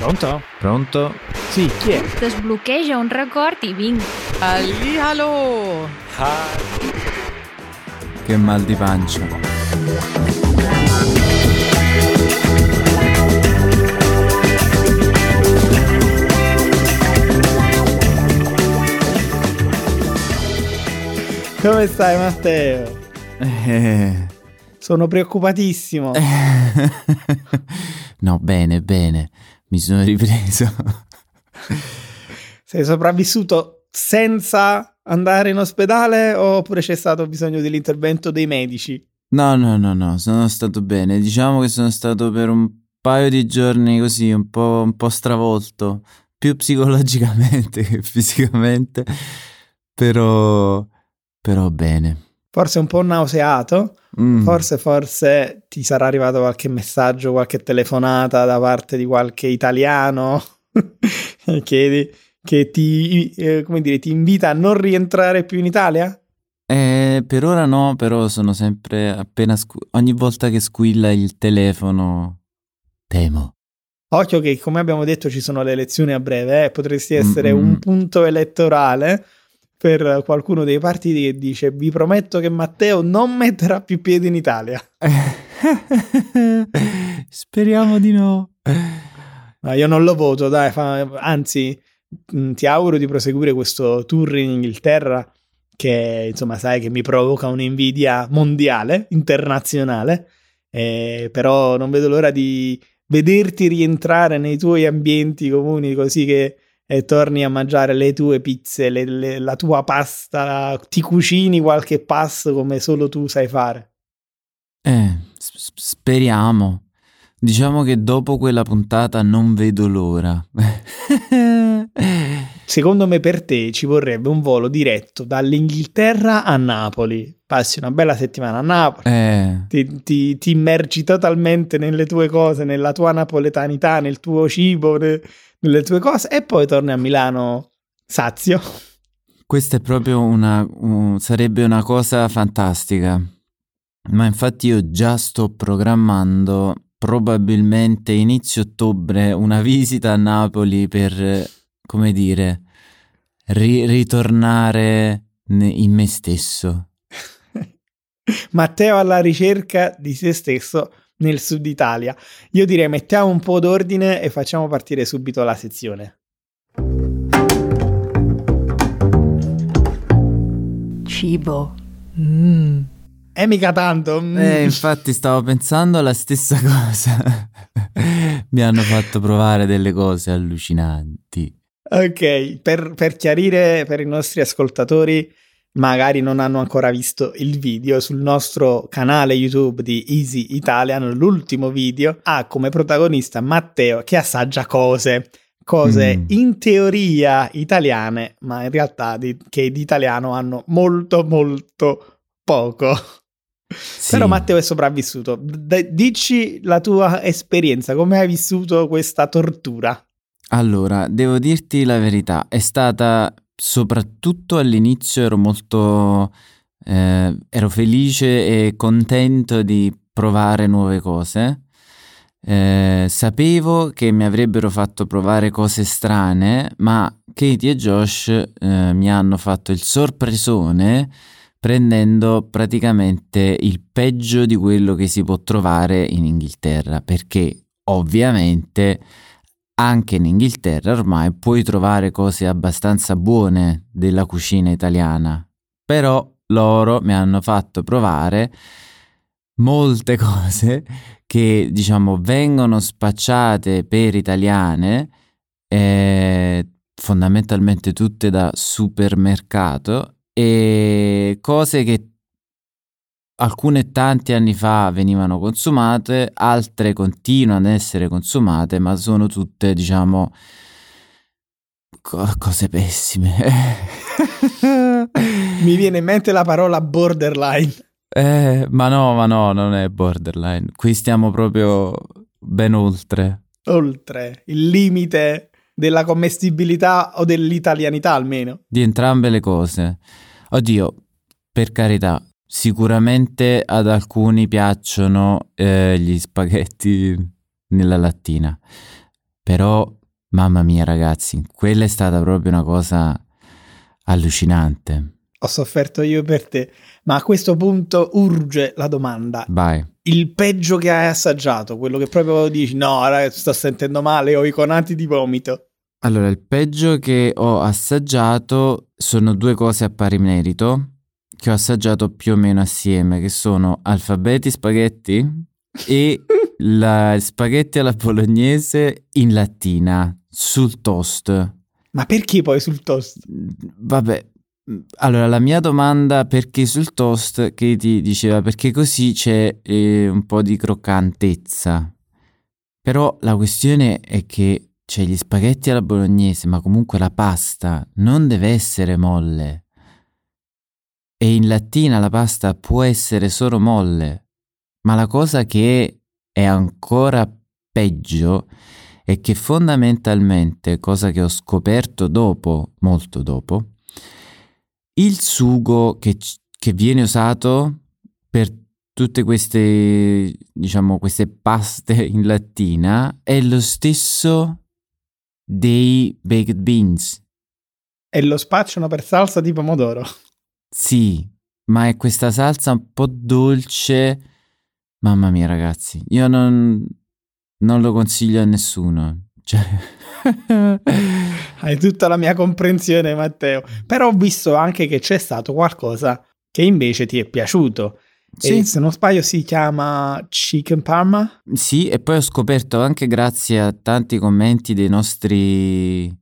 Pronto? Pronto? Sì, chi è? Desbloqueja un record i vinc. Allì, allo! Che mal di pancia. Come stai Matteo? Eh, Sono preoccupatissimo. no, bene, bene. Mi sono ripreso. Sei sopravvissuto senza andare in ospedale oppure c'è stato bisogno dell'intervento dei medici? No, no, no, no, sono stato bene. Diciamo che sono stato per un paio di giorni così, un po', un po' stravolto, più psicologicamente che fisicamente, però, però bene. Forse un po' nauseato? Mm. Forse, forse ti sarà arrivato qualche messaggio, qualche telefonata da parte di qualche italiano che, che ti, eh, come dire, ti invita a non rientrare più in Italia? Eh, per ora no, però sono sempre appena squ- ogni volta che squilla il telefono temo. Occhio che, come abbiamo detto, ci sono le elezioni a breve, eh, potresti essere Mm-mm. un punto elettorale per qualcuno dei partiti che dice vi prometto che Matteo non metterà più piedi in Italia. Speriamo di no. Ma io non lo voto, dai, fa- anzi ti auguro di proseguire questo tour in Inghilterra che insomma sai che mi provoca un'invidia mondiale, internazionale, eh, però non vedo l'ora di vederti rientrare nei tuoi ambienti comuni così che eh, torni a mangiare le tue pizze, le- le- la tua pasta, ti cucini qualche pasto come solo tu sai fare. Eh, s- speriamo. Diciamo che dopo quella puntata non vedo l'ora. Secondo me per te ci vorrebbe un volo diretto dall'Inghilterra a Napoli. Passi una bella settimana a Napoli, eh, ti, ti- ti immergi totalmente nelle tue cose, nella tua napoletanità, nel tuo cibo, ne- nelle tue cose e poi torni a Milano sazio. questa è proprio una, un- sarebbe una cosa fantastica. Ma infatti io già sto programmando probabilmente inizio ottobre una visita a Napoli per, come dire, ri- ritornare in me stesso. Matteo alla ricerca di se stesso nel sud Italia. Io direi mettiamo un po' d'ordine e facciamo partire subito la sezione. Cibo. Mm. E mica tanto. mm. Eh, infatti stavo pensando alla stessa cosa. Mi hanno fatto provare delle cose allucinanti. Ok, per, per chiarire per i nostri ascoltatori, magari non hanno ancora visto il video, sul nostro canale YouTube di Easy Italian, l'ultimo video, ha come protagonista Matteo che assaggia cose, cose Mm. in teoria italiane, ma in realtà di- che di italiano hanno molto molto poco. Sì. Però Matteo è sopravvissuto. D- dici la tua esperienza, come hai vissuto questa tortura? Allora, devo dirti la verità, è stata soprattutto all'inizio ero molto eh, ero felice e contento di provare nuove cose. Eh, sapevo che mi avrebbero fatto provare cose strane, ma Katie e Josh eh, mi hanno fatto il sorpresone prendendo praticamente il peggio di quello che si può trovare in Inghilterra, perché ovviamente anche in Inghilterra ormai puoi trovare cose abbastanza buone della cucina italiana, però loro mi hanno fatto provare molte cose che diciamo vengono spacciate per italiane, eh, fondamentalmente tutte da supermercato e cose che alcune tanti anni fa venivano consumate, altre continuano ad essere consumate, ma sono tutte, diciamo, co- cose pessime. Mi viene in mente la parola borderline. Eh, ma no, ma no, non è borderline. Qui stiamo proprio ben oltre. oltre il limite della commestibilità o dell'italianità almeno. Di entrambe le cose. Oddio, per carità, sicuramente ad alcuni piacciono eh, gli spaghetti nella lattina. però mamma mia ragazzi, quella è stata proprio una cosa allucinante. Ho sofferto io per te, ma a questo punto urge la domanda. Vai. Il peggio che hai assaggiato, quello che proprio dici, no, ragazzi, sto sentendo male, ho i conati di vomito. Allora, il peggio che ho assaggiato sono due cose a pari merito che ho assaggiato più o meno assieme, che sono alfabeti spaghetti e la spaghetti alla bolognese in lattina sul toast. Ma perché poi sul toast? Vabbè, allora la mia domanda perché sul toast che ti diceva perché così c'è eh, un po' di croccantezza. Però la questione è che c'è gli spaghetti alla bolognese, ma comunque la pasta non deve essere molle. E in lattina la pasta può essere solo molle. Ma la cosa che è ancora peggio è che fondamentalmente, cosa che ho scoperto dopo, molto dopo, il sugo che, che viene usato per tutte queste, diciamo, queste paste in lattina è lo stesso dei baked beans. E lo spacciano per salsa di pomodoro. Sì, ma è questa salsa un po' dolce. Mamma mia, ragazzi, io non, non lo consiglio a nessuno. Cioè... Hai tutta la mia comprensione, Matteo. Però ho visto anche che c'è stato qualcosa che invece ti è piaciuto. Sì. E se non sbaglio si chiama Chicken Parma? Sì, e poi ho scoperto anche grazie a tanti commenti dei nostri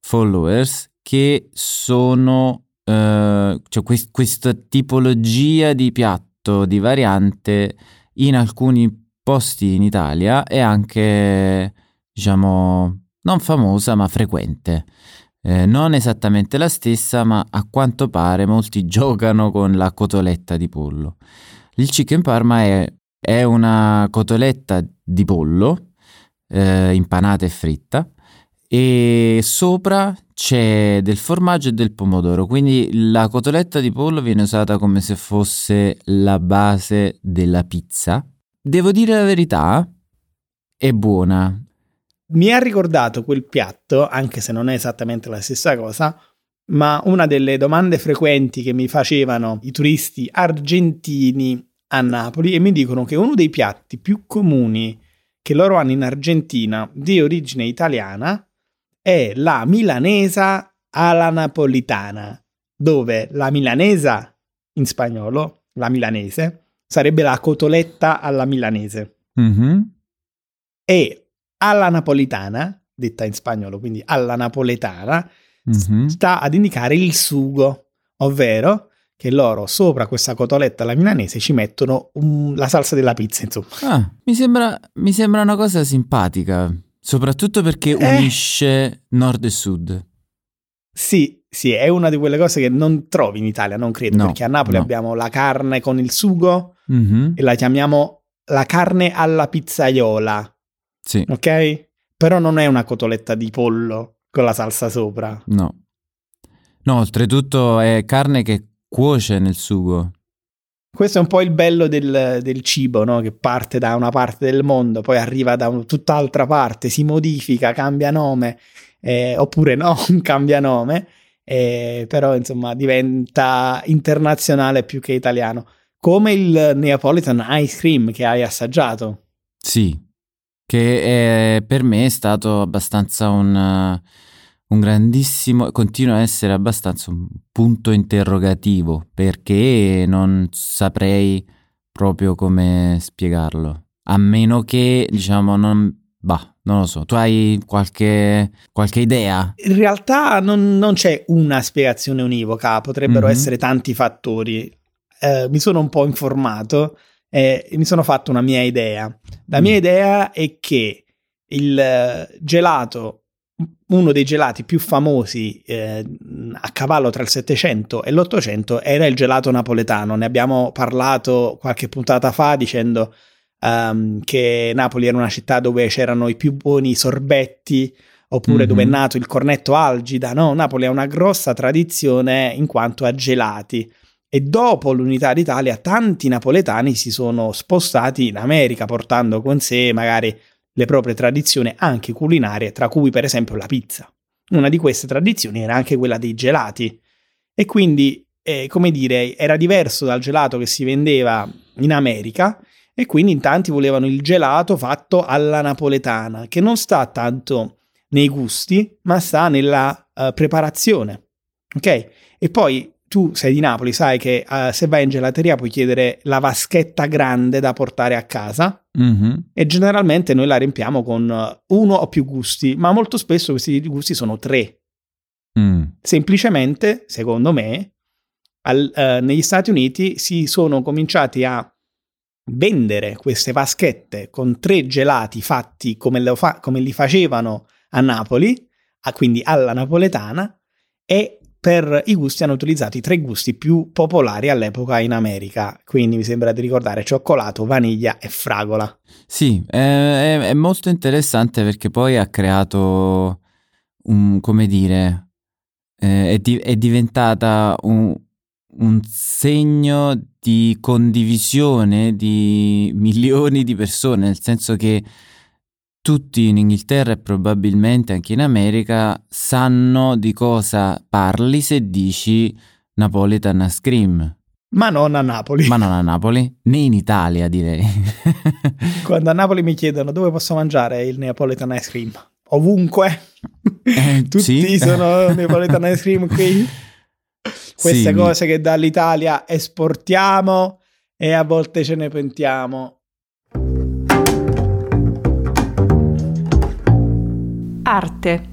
followers che sono uh, cioè quest- questa tipologia di piatto, di variante in alcuni posti in Italia è anche diciamo non famosa ma frequente. Eh, non esattamente la stessa, ma a quanto pare molti giocano con la cotoletta di pollo. Il chicken parma è, è una cotoletta di pollo eh, impanata e fritta e sopra c'è del formaggio e del pomodoro, quindi la cotoletta di pollo viene usata come se fosse la base della pizza. Devo dire la verità, è buona, mi ha ricordato quel piatto, anche se non è esattamente la stessa cosa, ma una delle domande frequenti che mi facevano i turisti argentini a Napoli e mi dicono che uno dei piatti più comuni che loro hanno in Argentina di origine italiana è la milanesa alla napolitana, dove la milanesa in spagnolo, la milanese, sarebbe la cotoletta alla milanese. Mm-hmm. E alla napolitana, detta in spagnolo, quindi alla napoletana, mm-hmm. sta ad indicare il sugo, ovvero che loro sopra questa cotoletta alla milanese ci mettono un, la salsa della pizza, insomma. Ah, mi sembra, mi sembra una cosa simpatica, soprattutto perché eh. unisce nord e sud. Sì, sì, è una di quelle cose che non trovi in Italia, non credo, no, perché a Napoli no. abbiamo la carne con il sugo mm-hmm. e la chiamiamo la carne alla pizzaiola. Sì. Ok? Però non è una cotoletta di pollo con la salsa sopra. No. No, oltretutto è carne che cuoce nel sugo. Questo è un po' il bello del, del cibo, no? Che parte da una parte del mondo, poi arriva da un, tutt'altra parte, si modifica, cambia nome, eh, oppure no, cambia nome, eh, però insomma diventa internazionale più che italiano. Come il Neapolitan Ice Cream che hai assaggiato. Sì, che è, per me è stato abbastanza un, un grandissimo, continua a essere abbastanza un punto interrogativo perché non saprei proprio come spiegarlo. A meno che, diciamo, non... Bah, non lo so, tu hai qualche, qualche idea? In realtà non, non, c'è una spiegazione univoca, potrebbero mm-hmm. essere tanti fattori. Eh, mi sono un po' informato e mi sono fatto una mia idea. La mia mm. idea è che il gelato, uno dei gelati più famosi eh, a cavallo tra il 700 e l'800 era il gelato napoletano. Ne abbiamo parlato qualche puntata fa dicendo um, che Napoli era una città dove c'erano i più buoni sorbetti oppure mm-hmm. dove è nato il cornetto algida. No, Napoli ha una grossa tradizione in quanto a gelati e dopo l'unità d'Italia tanti napoletani si sono spostati in America portando con sé magari le proprie tradizioni anche culinarie, tra cui per esempio la pizza. Una di queste tradizioni era anche quella dei gelati e quindi, eh, come dire, era diverso dal gelato che si vendeva in America e quindi in tanti volevano il gelato fatto alla napoletana, che non sta tanto nei gusti, ma sta nella uh, preparazione. Ok? E poi tu sei di Napoli, sai che uh, se vai in gelateria puoi chiedere la vaschetta grande da portare a casa Mhm. e generalmente noi la riempiamo con uh, uno o più gusti, ma molto spesso questi gusti sono tre. Mm. Semplicemente, secondo me, al- eh, negli Stati Uniti si sono cominciati a vendere queste vaschette con tre gelati fatti come, fa- come li facevano a Napoli, a- quindi alla napoletana, e per i gusti hanno utilizzato i tre gusti più popolari all'epoca in America. Quindi mi sembra di ricordare cioccolato, vaniglia e fragola. Sì, è, è- molto interessante perché poi ha creato un, come dire, eh, è, di- è diventata un, un segno di condivisione di milioni di persone, nel senso che tutti in Inghilterra e probabilmente anche in America sanno di cosa parli se dici Napolitan Ice Cream, Ma non a Napoli. ma non a Napoli, né in Italia direi. Quando a Napoli mi chiedono dove posso mangiare il Neapolitan ice cream, ovunque. Eh, Tutti sì. sono Neapolitan ice cream qui. Queste Sì, cose che dall'Italia esportiamo e a volte ce ne pentiamo. Arte.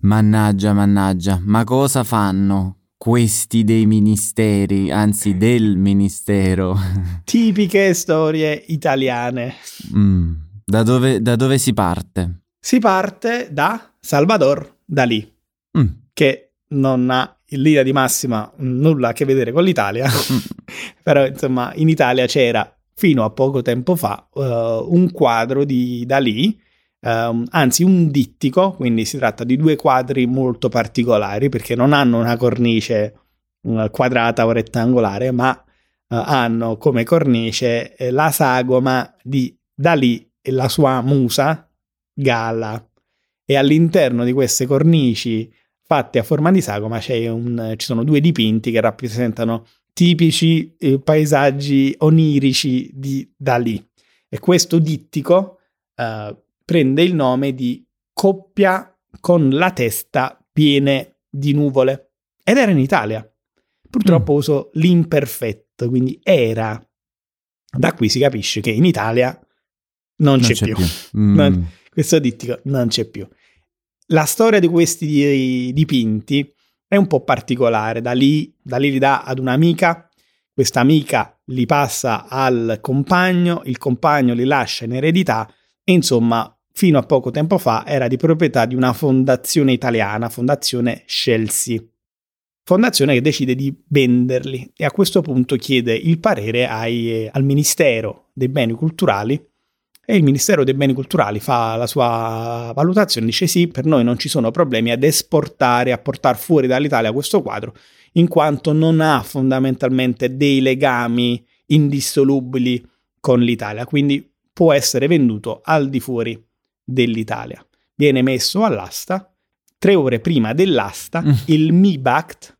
Mannaggia, mannaggia, ma cosa fanno questi dei ministeri, anzi del ministero? Tipiche storie italiane. Mm, Da dove, da dove si parte? Si parte da Salvador Dalì, Mm, che non ha in linea di massima nulla a che vedere con l'Italia, però insomma in Italia c'era fino a poco tempo fa eh, un quadro di Dalì, ehm, anzi un dittico, quindi si tratta di due quadri molto particolari perché non hanno una cornice eh, quadrata o rettangolare, ma eh, hanno come cornice eh, la sagoma di Dalì e la sua musa Gala. E all'interno di queste cornici fatte a forma di sagoma un- ci sono due dipinti che rappresentano tipici eh, paesaggi onirici di Dalì. E questo dittico eh, prende il nome di coppia con la testa piene di nuvole. Ed era in Italia. Purtroppo uso l'imperfetto, quindi era. Da qui si capisce che in Italia non, c'è, più. Mm, Non- Questo dittico non c'è più. La storia di questi di- dipinti è un po' particolare. Da lì, da lì li dà ad un'amica, questa amica li passa al compagno, il compagno li lascia in eredità e insomma fino a poco tempo fa era di proprietà di una fondazione italiana, Fondazione Chelsea. Fondazione che decide di venderli e a questo punto chiede il parere ai- al Ministero dei Beni Culturali e il Ministero dei Beni Culturali fa la sua valutazione, dice sì, per noi non ci sono problemi ad esportare, a portare fuori dall'Italia questo quadro, in quanto non ha fondamentalmente dei legami indissolubili con l'Italia, quindi può essere venduto al di fuori dell'Italia. Viene messo all'asta, tre ore prima dell'asta, Mm. il MIBACT,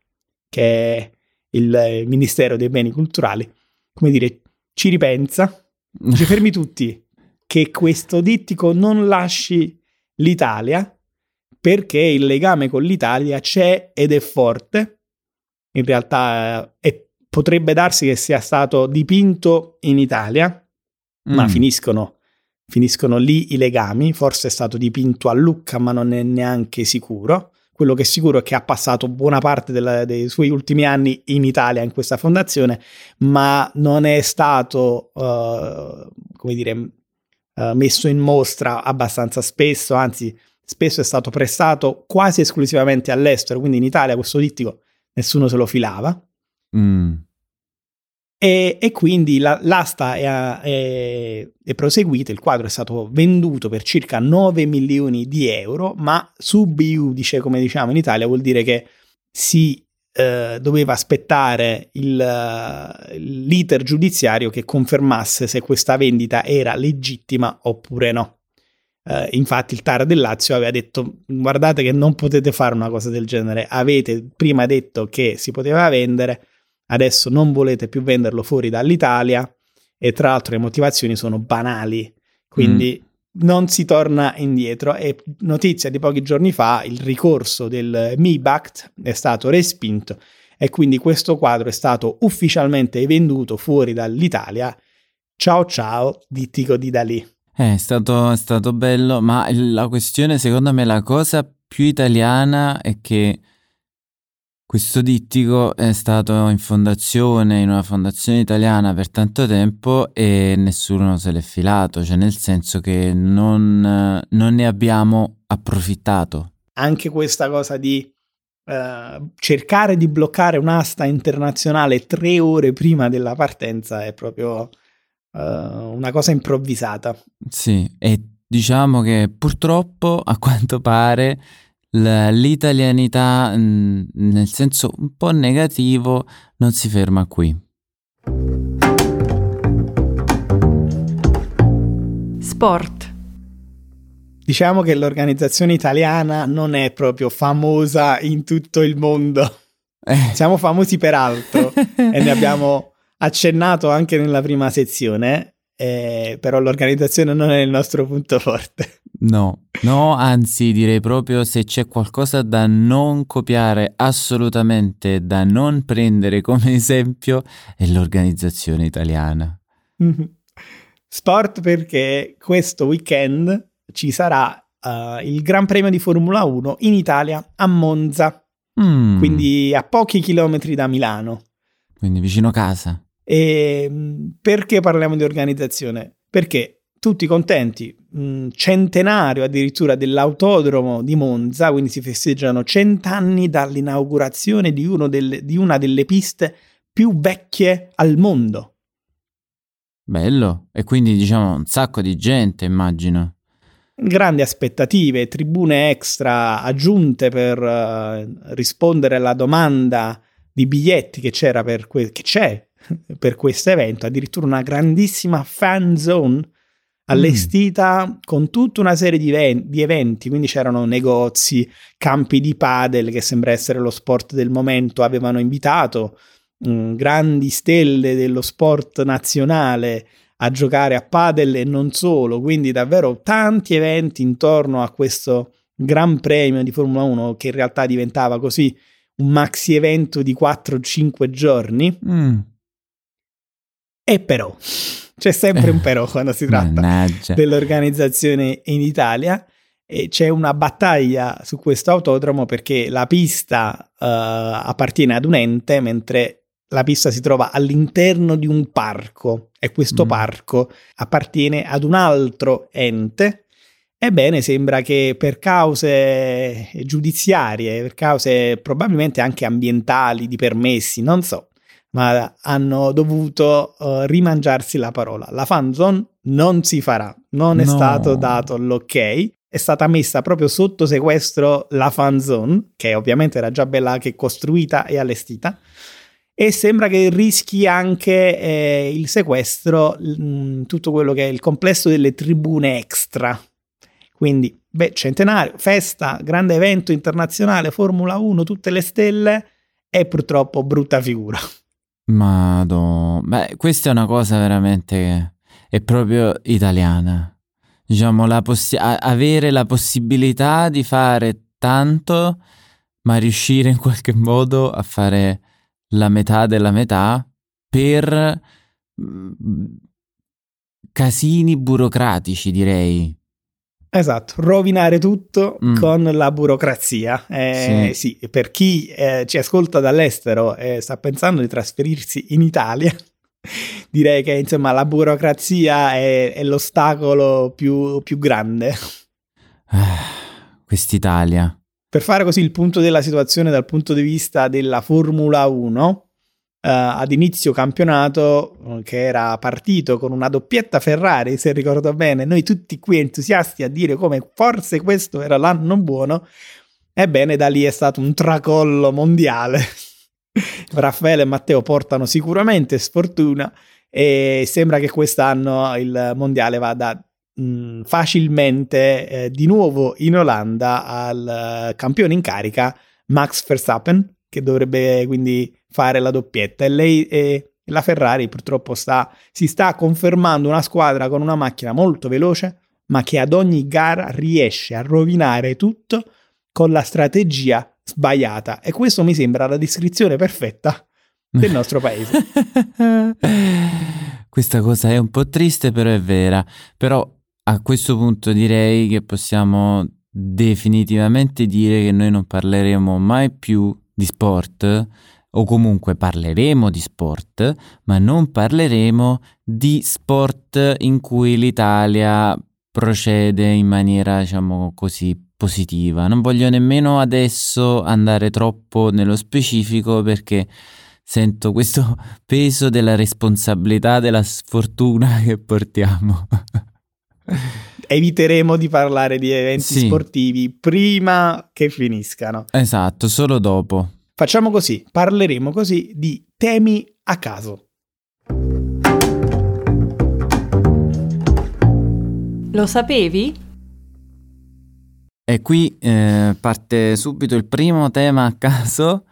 che è il eh, Ministero dei Beni Culturali, come dire, ci ripensa, ci fermi tutti, che questo dittico non lasci l'Italia perché il legame con l'Italia c'è ed è forte. In realtà eh, è- potrebbe darsi che sia stato dipinto in Italia, ma Mm. finiscono, finiscono lì i legami. Forse è stato dipinto a Lucca, ma non è neanche sicuro. Quello che è sicuro è che ha passato buona parte della- dei suoi ultimi anni in Italia, in questa fondazione, ma non è stato, eh, come dire, eh, messo in mostra abbastanza spesso, anzi spesso è stato prestato quasi esclusivamente all'estero, quindi in Italia questo dittico nessuno se lo filava. Mm. E, e quindi la- l'asta è, è- è proseguita, il quadro è stato venduto per circa 9 milioni di euro, ma sub iudice, come diciamo in Italia, vuol dire che si eh, doveva aspettare il, l'iter giudiziario che confermasse se questa vendita era legittima oppure no. Uh, infatti il TAR del Lazio aveva detto guardate che non potete fare una cosa del genere, avete prima detto che si poteva vendere, adesso non volete più venderlo fuori dall'Italia e tra l'altro le motivazioni sono banali, quindi mm. non si torna indietro e notizia di pochi giorni fa il ricorso del MIBACT è stato respinto e quindi questo quadro è stato ufficialmente venduto fuori dall'Italia. Ciao ciao, dittico di Dalì. Eh, è stato, è stato bello, ma la questione, secondo me, la cosa più italiana è che questo dittico è stato in fondazione, in una fondazione italiana per tanto tempo e nessuno se l'è filato, cioè nel senso che non, non ne abbiamo approfittato. Anche questa cosa di uh, cercare di bloccare un'asta internazionale tre ore prima della partenza è proprio uh, una cosa improvvisata. Sì, e diciamo che purtroppo a quanto pare l'italianità nel senso un po' negativo non si ferma qui. Sport. Diciamo che l'organizzazione italiana non è proprio famosa in tutto il mondo. Eh. Siamo famosi per altro e ne abbiamo accennato anche nella prima sezione, eh, però l'organizzazione non è il nostro punto forte. No, no, anzi direi proprio se c'è qualcosa da non copiare assolutamente, da non prendere come esempio, è l'organizzazione italiana. Sport perché questo weekend ci sarà uh, il Gran Premio di Formula 1 in Italia a Monza, mm. quindi a pochi chilometri da Milano. Quindi vicino casa. E perché parliamo di organizzazione? Perché tutti contenti, centenario addirittura dell'autodromo di Monza, quindi si festeggiano cent'anni dall'inaugurazione di, delle, di una delle piste più vecchie al mondo. Bello, e quindi diciamo un sacco di gente, immagino. Grandi aspettative, tribune extra aggiunte per uh, rispondere alla domanda di biglietti che c'era per que- che c'è per questo evento, addirittura una grandissima fan zone allestita mm. con tutta una serie di, ven- di, eventi, quindi c'erano negozi, campi di padel che sembra essere lo sport del momento, avevano invitato mm, grandi stelle dello sport nazionale a giocare a padel e non solo, quindi davvero tanti eventi intorno a questo Gran Premio di Formula 1 che in realtà diventava così un maxi evento di 4-5 giorni. Mm e però, c'è sempre un però quando si tratta Mannaggia. dell'organizzazione in Italia. E c'è una battaglia su questo autodromo perché la pista uh, appartiene ad un ente, mentre la pista si trova all'interno di un parco e questo mm. parco appartiene ad un altro ente. Ebbene, sembra che per cause giudiziarie, per cause probabilmente anche ambientali, di permessi, non so, ma hanno dovuto uh, rimangiarsi la parola. La fanzone non si farà, non è no. stato dato l'ok. È stata messa proprio sotto sequestro la fanzone, che ovviamente era già bella che costruita e allestita, e sembra che rischi anche eh, il sequestro, mh, mm, tutto quello che è il complesso delle tribune extra. Quindi, beh, centenario, festa, grande evento internazionale, Formula 1, tutte le stelle, e purtroppo brutta figura. Mado, beh, questa è una cosa veramente che è proprio italiana. Diciamo, la possi- avere la possibilità di fare tanto, ma riuscire in qualche modo a fare la metà della metà per mm, casini burocratici, direi. Esatto, rovinare tutto mm. con la burocrazia. Eh, sì. sì. per chi eh, ci ascolta dall'estero e sta pensando di trasferirsi in Italia, direi che insomma la burocrazia è, è l'ostacolo più, più grande. Ah, quest'Italia. Per fare così il punto della situazione dal punto di vista della Formula 1, Uh, ad inizio campionato uh, che era partito con una doppietta Ferrari, se ricordo bene, noi tutti qui entusiasti a dire come forse questo era l'anno buono, ebbene da lì è stato un tracollo mondiale. Raffaele e Matteo portano sicuramente sfortuna e sembra che quest'anno il mondiale vada mh, facilmente eh, di nuovo in Olanda al uh, campione in carica Max Verstappen, che dovrebbe quindi fare la doppietta. E lei e la Ferrari purtroppo sta, si sta confermando una squadra con una macchina molto veloce, ma che ad ogni gara riesce a rovinare tutto con la strategia sbagliata. E questo mi sembra la descrizione perfetta del nostro paese. Questa cosa è un po' triste, però è vera. Però a questo punto direi che possiamo definitivamente dire che noi non parleremo mai più di sport o comunque parleremo di sport, ma non parleremo di sport in cui l'Italia procede in maniera, diciamo così, positiva. Non voglio nemmeno adesso andare troppo nello specifico perché sento questo peso della responsabilità della sfortuna che portiamo. Eviteremo di parlare di eventi sì. sportivi prima che finiscano. Esatto, solo dopo. Facciamo così, parleremo così di temi a caso. Lo sapevi? E qui eh, parte subito il primo tema a caso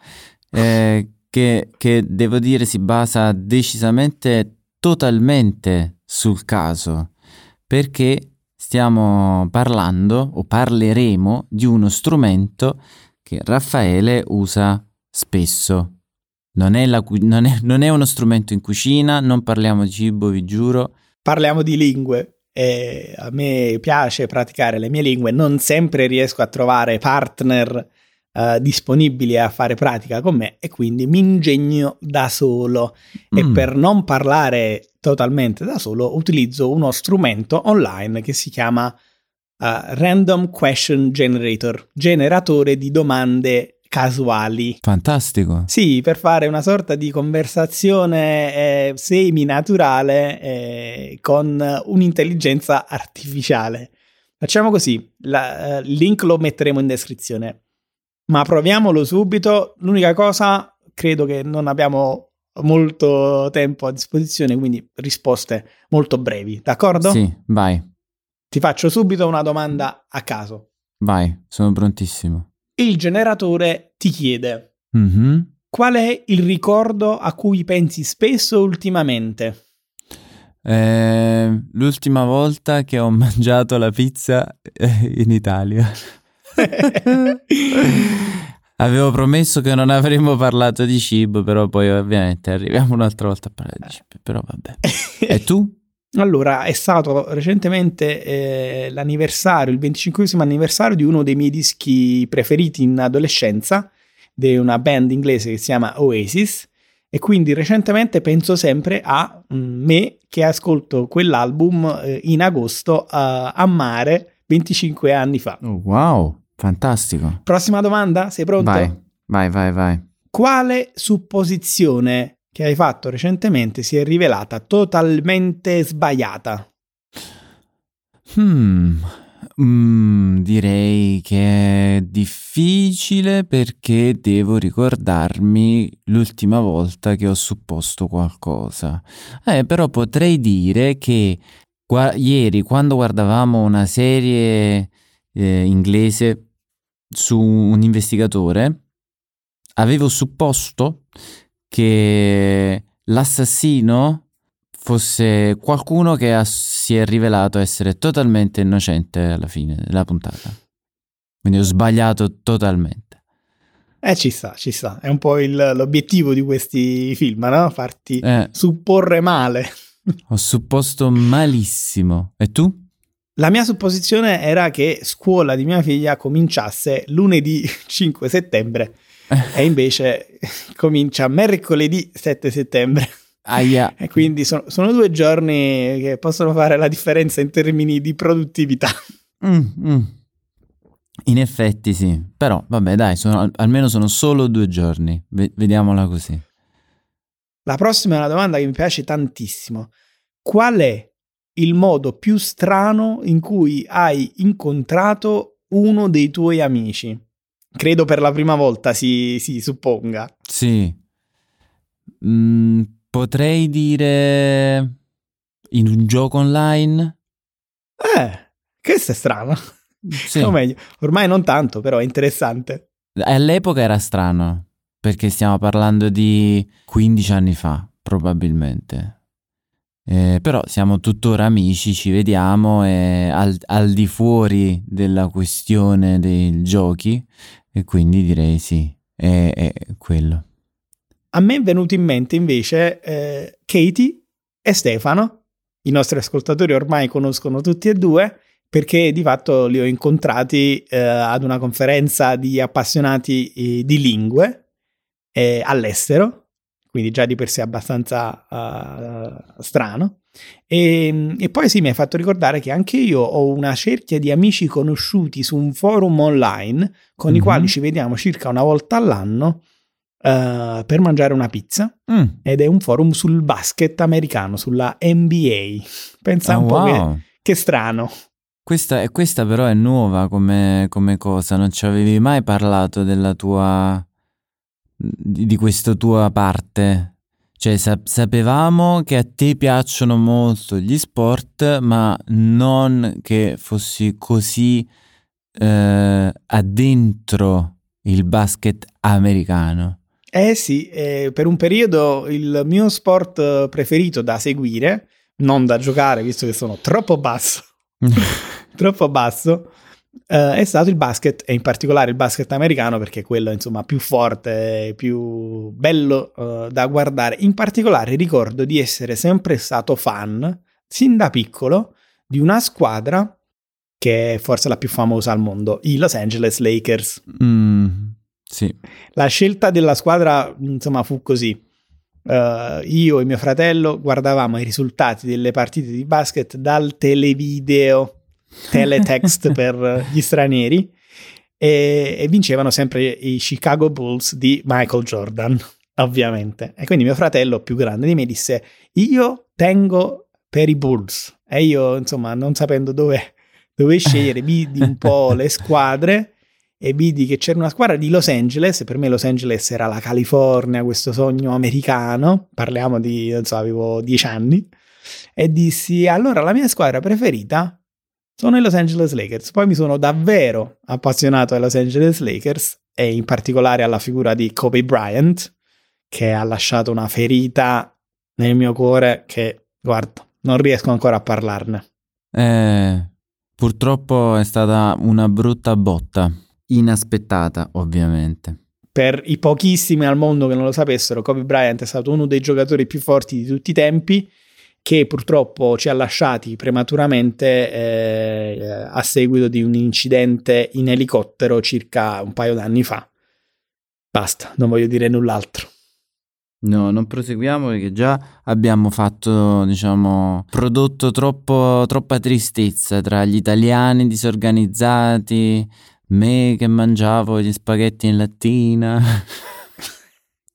eh, che, che devo dire si basa decisamente, totalmente sul caso, perché stiamo parlando o parleremo di uno strumento che Raffaele usa spesso. Non è, la, non, è, non è, uno strumento in cucina, non parliamo di cibo, vi giuro. Parliamo di lingue. E a me piace praticare le mie lingue, non sempre riesco a trovare partner uh, disponibili a fare pratica con me e quindi mi ingegno da solo. Mm. E per non parlare totalmente da solo, utilizzo uno strumento online che si chiama uh, Random Question Generator, generatore di domande casuali. Fantastico. Sì, per fare una sorta di conversazione eh, semi-naturale eh, con un'intelligenza artificiale. Facciamo così, la, il link lo metteremo in descrizione, ma proviamolo subito. L'unica cosa, credo che non abbiamo molto tempo a disposizione, quindi risposte molto brevi, d'accordo? Sì, vai. Ti faccio subito una domanda a caso. Vai, sono prontissimo il generatore ti chiede mm-hmm. qual è il ricordo a cui pensi spesso ultimamente? Eh, l'ultima volta che ho mangiato la pizza eh, in Italia. Avevo promesso che non avremmo parlato di cibo, però poi ovviamente arriviamo un'altra volta a parlare di cibo, però vabbè. e tu? Allora, è stato recentemente eh, l'anniversario, il 25 anniversario di uno dei miei dischi preferiti in adolescenza, di una band inglese che si chiama Oasis, e quindi recentemente penso sempre a mm, me che ascolto quell'album eh, in agosto uh, a mare 25 anni fa. Oh, wow, fantastico. Prossima domanda, sei pronto? Vai, vai, vai, vai. Quale supposizione che hai fatto recentemente si è rivelata totalmente sbagliata? Hmm, mm, direi che è difficile perché devo ricordarmi l'ultima volta che ho supposto qualcosa. Eh, però potrei dire che qua- ieri quando guardavamo una serie eh, inglese su un investigatore, avevo supposto che l'assassino fosse qualcuno che ha, si è rivelato essere totalmente innocente alla fine della puntata. Quindi ho sbagliato totalmente. Eh, ci sta, ci sta. È un po' il, l'obiettivo di questi film, no? Farti eh, supporre male. ho supposto malissimo. E tu? La mia supposizione era che scuola di mia figlia cominciasse lunedì 5 settembre e invece comincia mercoledì 7 settembre. Aia. E quindi sono, sono, due giorni che possono fare la differenza in termini di produttività. Mm, mm. In effetti sì, però vabbè dai, sono, almeno sono solo due giorni, v- vediamola così. La prossima è una domanda che mi piace tantissimo. Qual è il modo più strano in cui hai incontrato uno dei tuoi amici? Credo per la prima volta si, si supponga. Sì. Mm, potrei dire in un gioco online. Eh, questo è strano. Sì. O meglio, ormai non tanto, però è interessante. All'epoca era strano, perché stiamo parlando di 15 anni fa, probabilmente. Eh, però siamo tuttora amici, ci vediamo e al, al di fuori della questione dei giochi, e quindi direi sì, è, è quello. A me è venuto in mente invece eh, Katie e Stefano, i nostri ascoltatori ormai conoscono tutti e due, perché di fatto li ho incontrati eh, ad una conferenza di appassionati eh, di lingue eh, all'estero, quindi già di per sé abbastanza uh, strano. E, e, poi sì, mi hai fatto ricordare che anche io ho una cerchia di amici conosciuti su un forum online con mm-hmm. i quali ci vediamo circa una volta all'anno uh, per mangiare una pizza mm. ed è un forum sul basket americano, sulla NBA. Pensa oh, un po' wow. che, che strano. Questa, questa, però è nuova come, come, cosa, non ci avevi mai parlato della tua. di, di questa tua parte. Cioè, sap- sapevamo che a te piacciono molto gli sport, ma non che fossi così eh, addentro il basket americano. Eh sì, eh, per un periodo il mio sport preferito da seguire, non da giocare, visto che sono troppo basso. troppo basso, uh, è stato il basket e in particolare il basket americano perché è quello insomma più forte, più bello uh, da guardare. In particolare ricordo di essere sempre stato fan, sin da piccolo, di una squadra che è forse la più famosa al mondo, i Los Angeles Lakers. Mm, sì. La scelta della squadra insomma fu così. Uh, io e mio fratello guardavamo i risultati delle partite di basket dal televideo teletext per gli stranieri e, e, vincevano sempre i Chicago Bulls di Michael Jordan, ovviamente. E quindi mio fratello più grande di me disse io tengo per i Bulls e io insomma non sapendo dove, dove scegliere vidi un po' le squadre e vidi che c'era una squadra di Los Angeles, per me Los Angeles era la California, questo sogno americano, parliamo di, non so, avevo dieci anni, e dissi allora la mia squadra preferita sono i Los Angeles Lakers. Poi mi sono davvero appassionato ai Los Angeles Lakers e in particolare alla figura di Kobe Bryant, che ha lasciato una ferita nel mio cuore che, guarda, non riesco ancora a parlarne. Eh, purtroppo è stata una brutta botta, inaspettata ovviamente. Per i pochissimi al mondo che non lo sapessero, Kobe Bryant è stato uno dei giocatori più forti di tutti i tempi che purtroppo ci ha lasciati prematuramente eh, a seguito di un incidente in elicottero circa un paio d'anni fa. Basta, non voglio dire null'altro. No, non proseguiamo perché già abbiamo fatto, diciamo, prodotto troppo, troppa tristezza tra gli italiani disorganizzati, me che mangiavo gli spaghetti in lattina.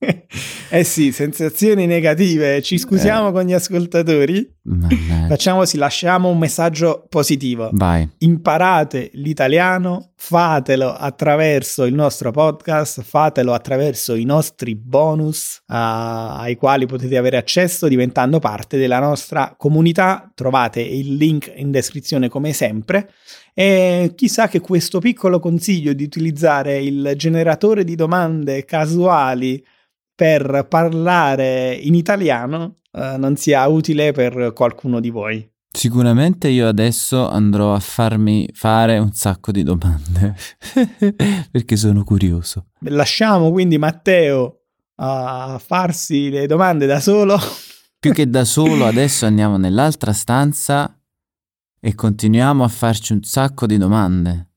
eh sì, sensazioni negative. Ci scusiamo eh. con gli ascoltatori. Mannaggia. Facciamo, sì, lasciamo un messaggio positivo. Vai. Imparate l'italiano, fatelo attraverso il nostro podcast, fatelo attraverso i nostri bonus uh, ai quali potete avere accesso diventando parte della nostra comunità. Trovate il link in descrizione come sempre. E chissà che questo piccolo consiglio di utilizzare il generatore di domande casuali per parlare in italiano uh, non sia utile per qualcuno di voi. Sicuramente io adesso andrò a farmi fare un sacco di domande perché sono curioso. Lasciamo quindi Matteo a farsi le domande da solo. Più che da solo, adesso andiamo nell'altra stanza e continuiamo a farci un sacco di domande.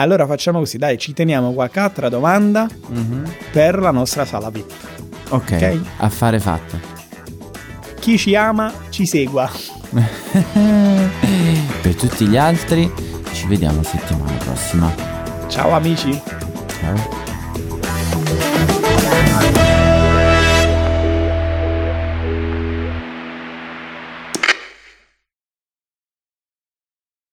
Allora facciamo così, dai, ci teniamo qualche altra domanda mm-hmm. per la nostra sala VIP. Ok, okay? affare fatto. Chi ci ama ci segua. per tutti gli altri ci vediamo settimana prossima. Ciao amici. Ciao.